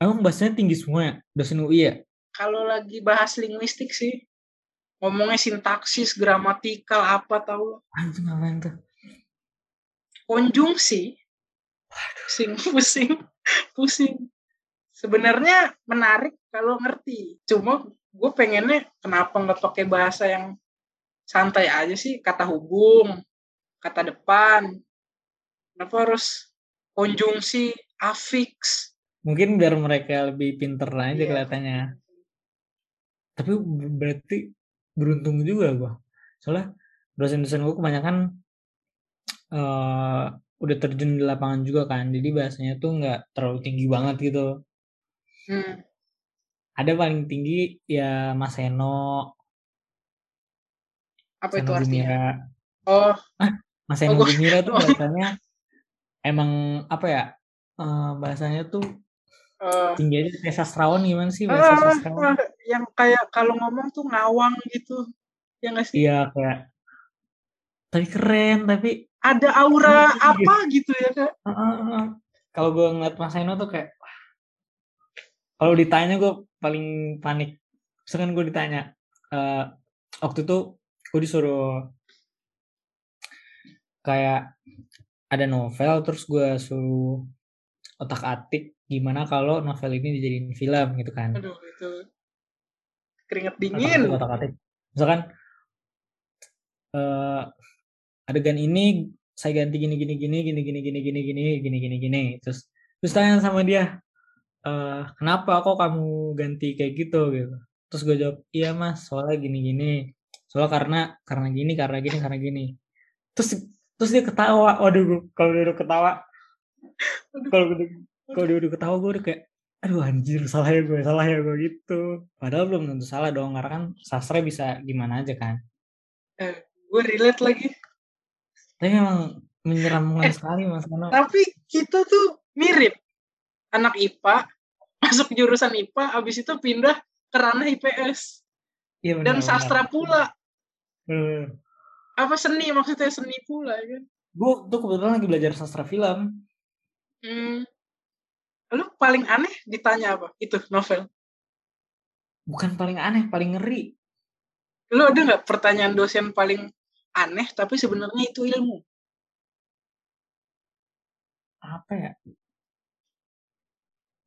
[SPEAKER 2] Emang bahasanya tinggi semua ya? Dosen UI ya?
[SPEAKER 1] kalau lagi bahas linguistik sih, ngomongnya sintaksis, gramatikal, apa tau.
[SPEAKER 2] Anjing ngapain tuh?
[SPEAKER 1] Konjungsi, *laughs* pusing, pusing, pusing. Sebenarnya menarik kalau ngerti. Cuma gue pengennya kenapa nggak pakai bahasa yang santai aja sih, kata hubung, kata depan. Kenapa harus konjungsi, afiks?
[SPEAKER 2] Mungkin biar mereka lebih pinter aja
[SPEAKER 1] Iya.
[SPEAKER 2] kelihatannya. Tapi ber- berarti beruntung juga gua. Soalnya dosen-dosen gue kebanyakan eh udah terjun di lapangan juga kan. Jadi bahasanya tuh nggak terlalu tinggi banget gitu.
[SPEAKER 1] Hmm,
[SPEAKER 2] Ada paling tinggi ya Mas Seno,
[SPEAKER 1] apa itu
[SPEAKER 2] Seno
[SPEAKER 1] artinya?
[SPEAKER 2] Gumira.
[SPEAKER 1] Oh,
[SPEAKER 2] Mas Seno
[SPEAKER 1] gua-
[SPEAKER 2] Gumira tuh
[SPEAKER 1] oh. *laughs*
[SPEAKER 2] bahasanya emang apa ya? eh, bahasanya tuh
[SPEAKER 1] eh,
[SPEAKER 2] tinggi aja kayak sastrawan gimana sih bahasa
[SPEAKER 1] ah,
[SPEAKER 2] sastrawan?
[SPEAKER 1] ah, yang kayak kalau ngomong tuh ngawang gitu. Ya nggak sih?
[SPEAKER 2] Iya kayak tapi keren tapi
[SPEAKER 1] Ada aura
[SPEAKER 2] Iya.
[SPEAKER 1] apa gitu ya, Kak?
[SPEAKER 2] ah, ah, ah. kalau gue ngeliat Mas Seno tuh kayak. Kalau ditanya gue paling panik misalkan gue ditanya eh, waktu itu gue disuruh kayak ada novel terus gue suruh otak atik gimana kalau novel ini dijadiin film gitu kan
[SPEAKER 1] Aduh, itu keringet
[SPEAKER 2] otak
[SPEAKER 1] dingin.
[SPEAKER 2] otak atik misalkan eh adegan ini saya ganti gini gini gini gini gini gini gini gini gini gini gini terus terus tanya sama dia eh kenapa kok kamu ganti kayak gitu? Gitu. Terus gue jawab iya mas soalnya gini gini soalnya karena karena gini karena gini karena gini. Terus terus dia ketawa. Waduh kalau dia udah ketawa. Kalau dia kalau dia udah ketawa gue udah kayak aduh anjir salah ya gue salah ya gue gitu. Padahal belum tentu salah dong karena kan sastra bisa gimana aja kan.
[SPEAKER 1] Gue relate lagi.
[SPEAKER 2] tapi memang menyeramkan
[SPEAKER 1] Eh,
[SPEAKER 2] sekali mas Kano.
[SPEAKER 1] Tapi kita tuh mirip. Anak IPA, *laughs* masuk jurusan IPA, abis itu pindah ke ranah IPS.
[SPEAKER 2] iya
[SPEAKER 1] Dan sastra pula.
[SPEAKER 2] gue
[SPEAKER 1] Apa seni, maksudnya seni pula ya kan.
[SPEAKER 2] tuh kebetulan lagi belajar sastra film
[SPEAKER 1] Hmm. Lu paling aneh ditanya apa? Itu novel.
[SPEAKER 2] bukan paling aneh paling ngeri
[SPEAKER 1] Lu ada nggak pertanyaan dosen paling aneh tapi sebenarnya itu ilmu?
[SPEAKER 2] apa ya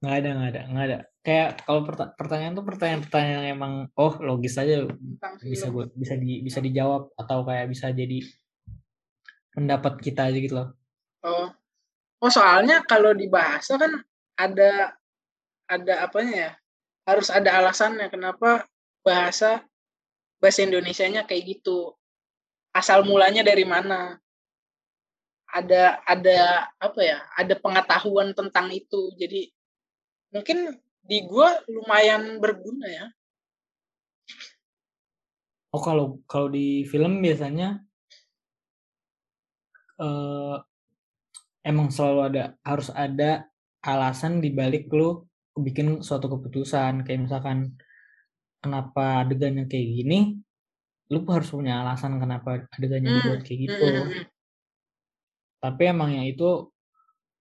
[SPEAKER 2] nggak ada nggak ada nggak ada kayak kalau perta- pertanyaan tuh pertanyaan-pertanyaan yang emang oh logis aja bisa gue bisa di bisa dijawab atau kayak bisa jadi pendapat kita aja gitu loh
[SPEAKER 1] Oh. Oh, soalnya kalau di bahasa kan ada ada apanya ya? Harus ada alasannya kenapa bahasa bahasa Indonesianya kayak gitu. Asal mulanya dari mana? Ada ada apa ya? Ada pengetahuan tentang itu. Jadi mungkin di gua lumayan berguna ya.
[SPEAKER 2] oh kalau kalau di film biasanya eh emang selalu ada harus ada alasan di balik lu bikin suatu keputusan kayak misalkan kenapa adegannya kayak gini lu harus punya alasan kenapa adegannya
[SPEAKER 1] Hmm,
[SPEAKER 2] dibuat kayak
[SPEAKER 1] Hmm,
[SPEAKER 2] gitu
[SPEAKER 1] hmm, hmm.
[SPEAKER 2] tapi emang ya itu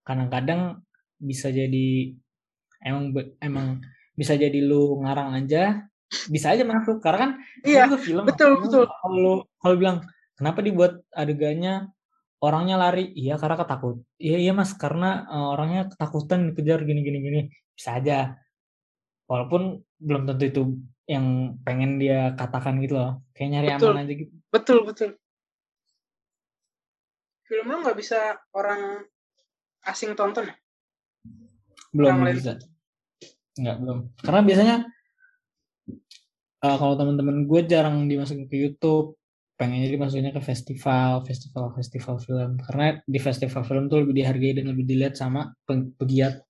[SPEAKER 2] kadang-kadang bisa jadi emang emang bisa jadi lu ngarang aja bisa aja masuk. Karena kan
[SPEAKER 1] Iya,
[SPEAKER 2] film
[SPEAKER 1] betul, betul.
[SPEAKER 2] kalau kalau bilang kenapa dibuat adegannya orangnya lari? Iya karena ketakut. Iya iya mas. Karena eh, orangnya ketakutan dikejar gini gini gini. Bisa aja. Walaupun belum tentu itu yang pengen dia katakan gitu loh. Kayak nyari
[SPEAKER 1] Betul.
[SPEAKER 2] aman aja gitu.
[SPEAKER 1] Betul, betul. Film lu nggak bisa orang asing tonton ya?
[SPEAKER 2] belum
[SPEAKER 1] Yang lain
[SPEAKER 2] bisa nggak belum. Karena biasanya uh, kalau teman-teman gue jarang dimasukin ke YouTube pengennya dimasukinnya ke festival festival festival film. Karena di festival film tuh lebih dihargai dan lebih dilihat sama pegiat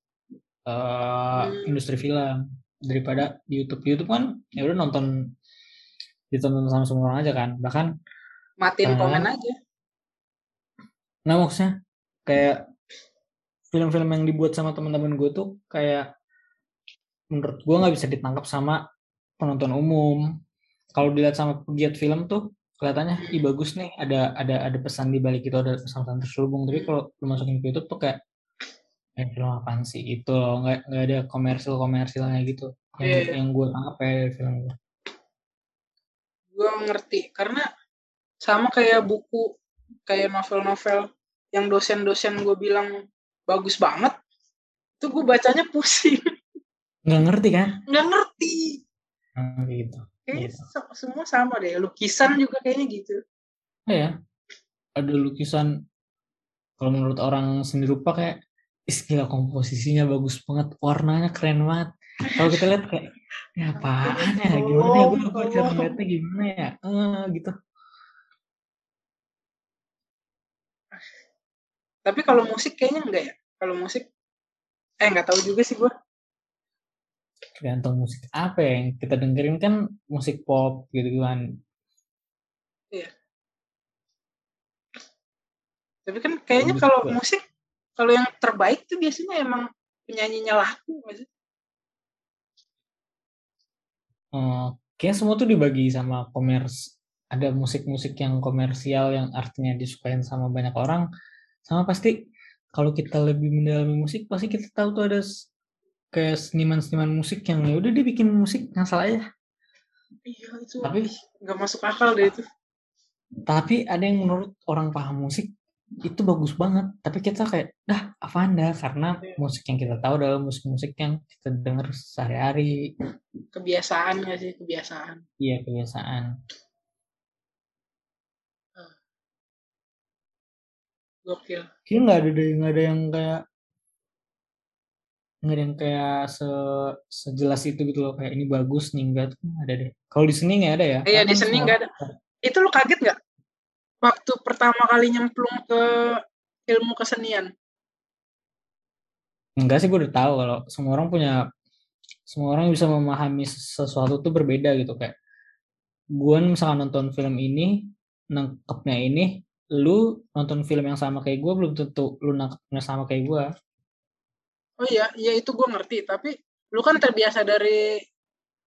[SPEAKER 2] uh,
[SPEAKER 1] Hmm.
[SPEAKER 2] industri film. Daripada di YouTube. Di YouTube kan ya udah nonton ditonton sama semua orang aja kan. Bahkan
[SPEAKER 1] matiin
[SPEAKER 2] Ah.
[SPEAKER 1] komen aja.
[SPEAKER 2] nah maksudnya kayak film-film yang dibuat sama teman-teman gue tuh kayak menurut gue nggak bisa ditangkap sama penonton umum. Kalau dilihat sama pegiat film tuh kelihatannya ih bagus nih ada ada ada pesan di balik itu ada pesan-pesan terselubung. Tapi kalau lu masukin ke YouTube tuh kayak eh film apaan sih? Itu loh nggak nggak ada komersil komersilnya gitu. Yang
[SPEAKER 1] Iya, iya.
[SPEAKER 2] yang gue tangkap ya dari film itu
[SPEAKER 1] gue ngerti karena sama kayak buku kayak novel-novel yang dosen-dosen gue bilang bagus banget itu gue bacanya pusing
[SPEAKER 2] nggak ngerti kan?
[SPEAKER 1] Nggak ngerti.
[SPEAKER 2] Nah, gitu.
[SPEAKER 1] Kayaknya
[SPEAKER 2] Gitu.
[SPEAKER 1] se- semua sama deh lukisan juga kayaknya gitu.
[SPEAKER 2] Oh ya? Ada lukisan kalau menurut orang seni rupa kayak "Ih, gila komposisinya bagus banget warnanya keren banget. Kalau kita lihat kayak ya apaan ya? Gimana ya? Gue gue cara ngeliatnya gimana ya? Eh gitu.
[SPEAKER 1] Tapi kalau musik kayaknya enggak ya? Kalau musik eh nggak tahu juga sih gue
[SPEAKER 2] tergantung musik apa ya yang kita dengerin kan musik pop gitu kan
[SPEAKER 1] tapi kan kayaknya kalau musik kalau yang terbaik tuh biasanya emang penyanyinya laku nggak sih?
[SPEAKER 2] Eh, kayak semua tuh dibagi sama komers ada musik-musik yang komersial yang artinya disukain sama banyak orang. Sama pasti kalau kita lebih mendalami musik pasti kita tahu tuh ada kayak seniman-seniman musik yang ya udah dia bikin musik ngasal aja.
[SPEAKER 1] Iya itu
[SPEAKER 2] Tapi-
[SPEAKER 1] nggak masuk akal deh itu.
[SPEAKER 2] Tapi ada yang menurut orang paham musik itu bagus banget. Tapi kita kayak dah apa anda karena musik yang kita tahu adalah musik-musik yang kita dengar sehari-hari.
[SPEAKER 1] Kebiasaan nggak sih kebiasaan.
[SPEAKER 2] Iya kebiasaan.
[SPEAKER 1] Gokil.
[SPEAKER 2] Kayaknya nggak ada deh, nggak ada yang kayak nggak ada yang kayak se sejelas itu gitu loh kayak ini bagus nih enggak tuh ada deh. Kalau di seni nggak ada ya?
[SPEAKER 1] iya di seni nggak ada. itu lo kaget nggak waktu pertama kali nyemplung ke ilmu kesenian?
[SPEAKER 2] Enggak sih gue udah tahu kalau semua orang punya semua orang bisa memahami sesuatu tuh berbeda gitu. Kayak gue misalkan nonton film ini nangkepnya ini lu nonton film yang sama kayak gue belum tentu lu nangkepnya sama kayak gue
[SPEAKER 1] oh iya iya itu gue ngerti tapi lu kan terbiasa dari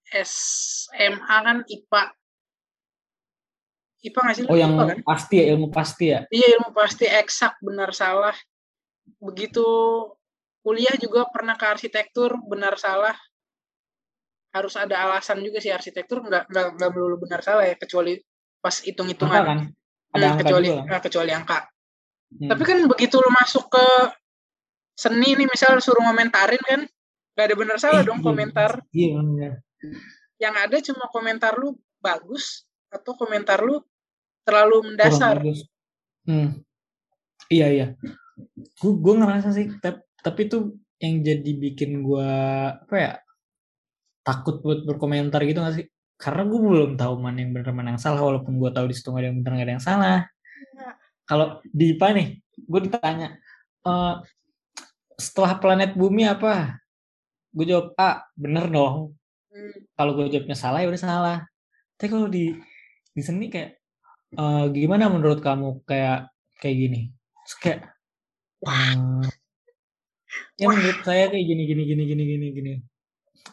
[SPEAKER 1] SMA kan IPA IPA nggak sih
[SPEAKER 2] oh yang
[SPEAKER 1] IPA kan?
[SPEAKER 2] pasti ya ilmu pasti ya
[SPEAKER 1] Iya ilmu pasti eksak benar salah. Begitu kuliah juga pernah ke arsitektur benar salah. Harus ada alasan juga sih arsitektur nggak nggak nggak melulu benar salah ya kecuali pas hitung hitungan.
[SPEAKER 2] kan ada
[SPEAKER 1] Hmm,
[SPEAKER 2] angka
[SPEAKER 1] kecuali
[SPEAKER 2] juga
[SPEAKER 1] eh, kecuali angka.
[SPEAKER 2] Hmm.
[SPEAKER 1] Tapi kan begitu lu masuk ke seni nih misal suruh ngomentarin kan nggak ada benar salah
[SPEAKER 2] Eh,
[SPEAKER 1] dong
[SPEAKER 2] iya,
[SPEAKER 1] komentar.
[SPEAKER 2] iya bener.
[SPEAKER 1] Yang ada cuma komentar lu bagus atau komentar lu terlalu mendasar.
[SPEAKER 2] Hmm. Iya iya. Gue gue ngerasa sih, tapi, tapi tuh yang jadi bikin gue apa ya takut buat berkomentar gitu gak sih? Karena gue belum tahu mana yang benar mana yang salah, walaupun gue tahu di situ gak ada yang benar gak ada yang salah. Kalau di IPA nih, gue ditanya "Eh, setelah planet bumi apa? Gue jawab A, bener dong.
[SPEAKER 1] Hmm,
[SPEAKER 2] Kalau gue jawabnya salah ya udah salah. Tapi kalau di di seni kayak eh, gimana menurut kamu kayak kayak gini? Terus kayak "Hmm, ya menurut saya kayak gini gini gini gini gini gini.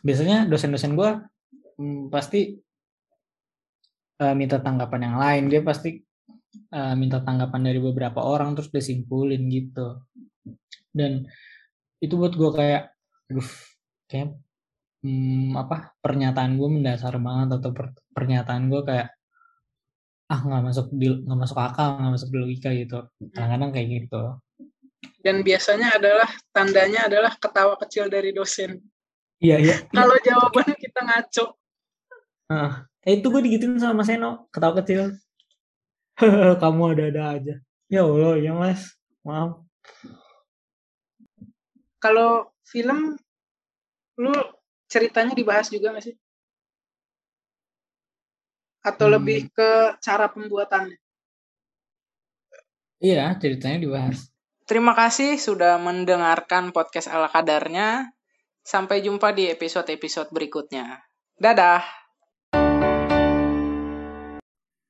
[SPEAKER 2] Biasanya dosen-dosen gue pasti eh, minta tanggapan yang lain. Dia pasti eh, minta tanggapan dari beberapa orang terus dia simpulin gitu. Dan itu buat gue kayak, aduh, kayak hmm, apa pernyataan gue mendasar banget atau per- pernyataan gue kayak ah nggak masuk di nggak masuk akal nggak masuk di logika gitu. Kadang-kadang kayak gitu.
[SPEAKER 1] Dan biasanya adalah tandanya adalah ketawa kecil dari dosen.
[SPEAKER 2] iya iya. Iya.
[SPEAKER 1] Kalau jawaban kita ngaco.
[SPEAKER 2] Ah, eh, itu gue digituin sama Mas Eno ketawa kecil. *laughs* Kamu ada-ada aja. Ya Allah ya mas. Maaf
[SPEAKER 1] Kalau film lu ceritanya dibahas juga gak sih? Atau
[SPEAKER 2] Hmm.
[SPEAKER 1] lebih ke cara pembuatannya?
[SPEAKER 2] Iya, ceritanya dibahas.
[SPEAKER 1] Terima kasih sudah mendengarkan podcast ala kadarnya. Sampai jumpa di episode-episode berikutnya. Dadah.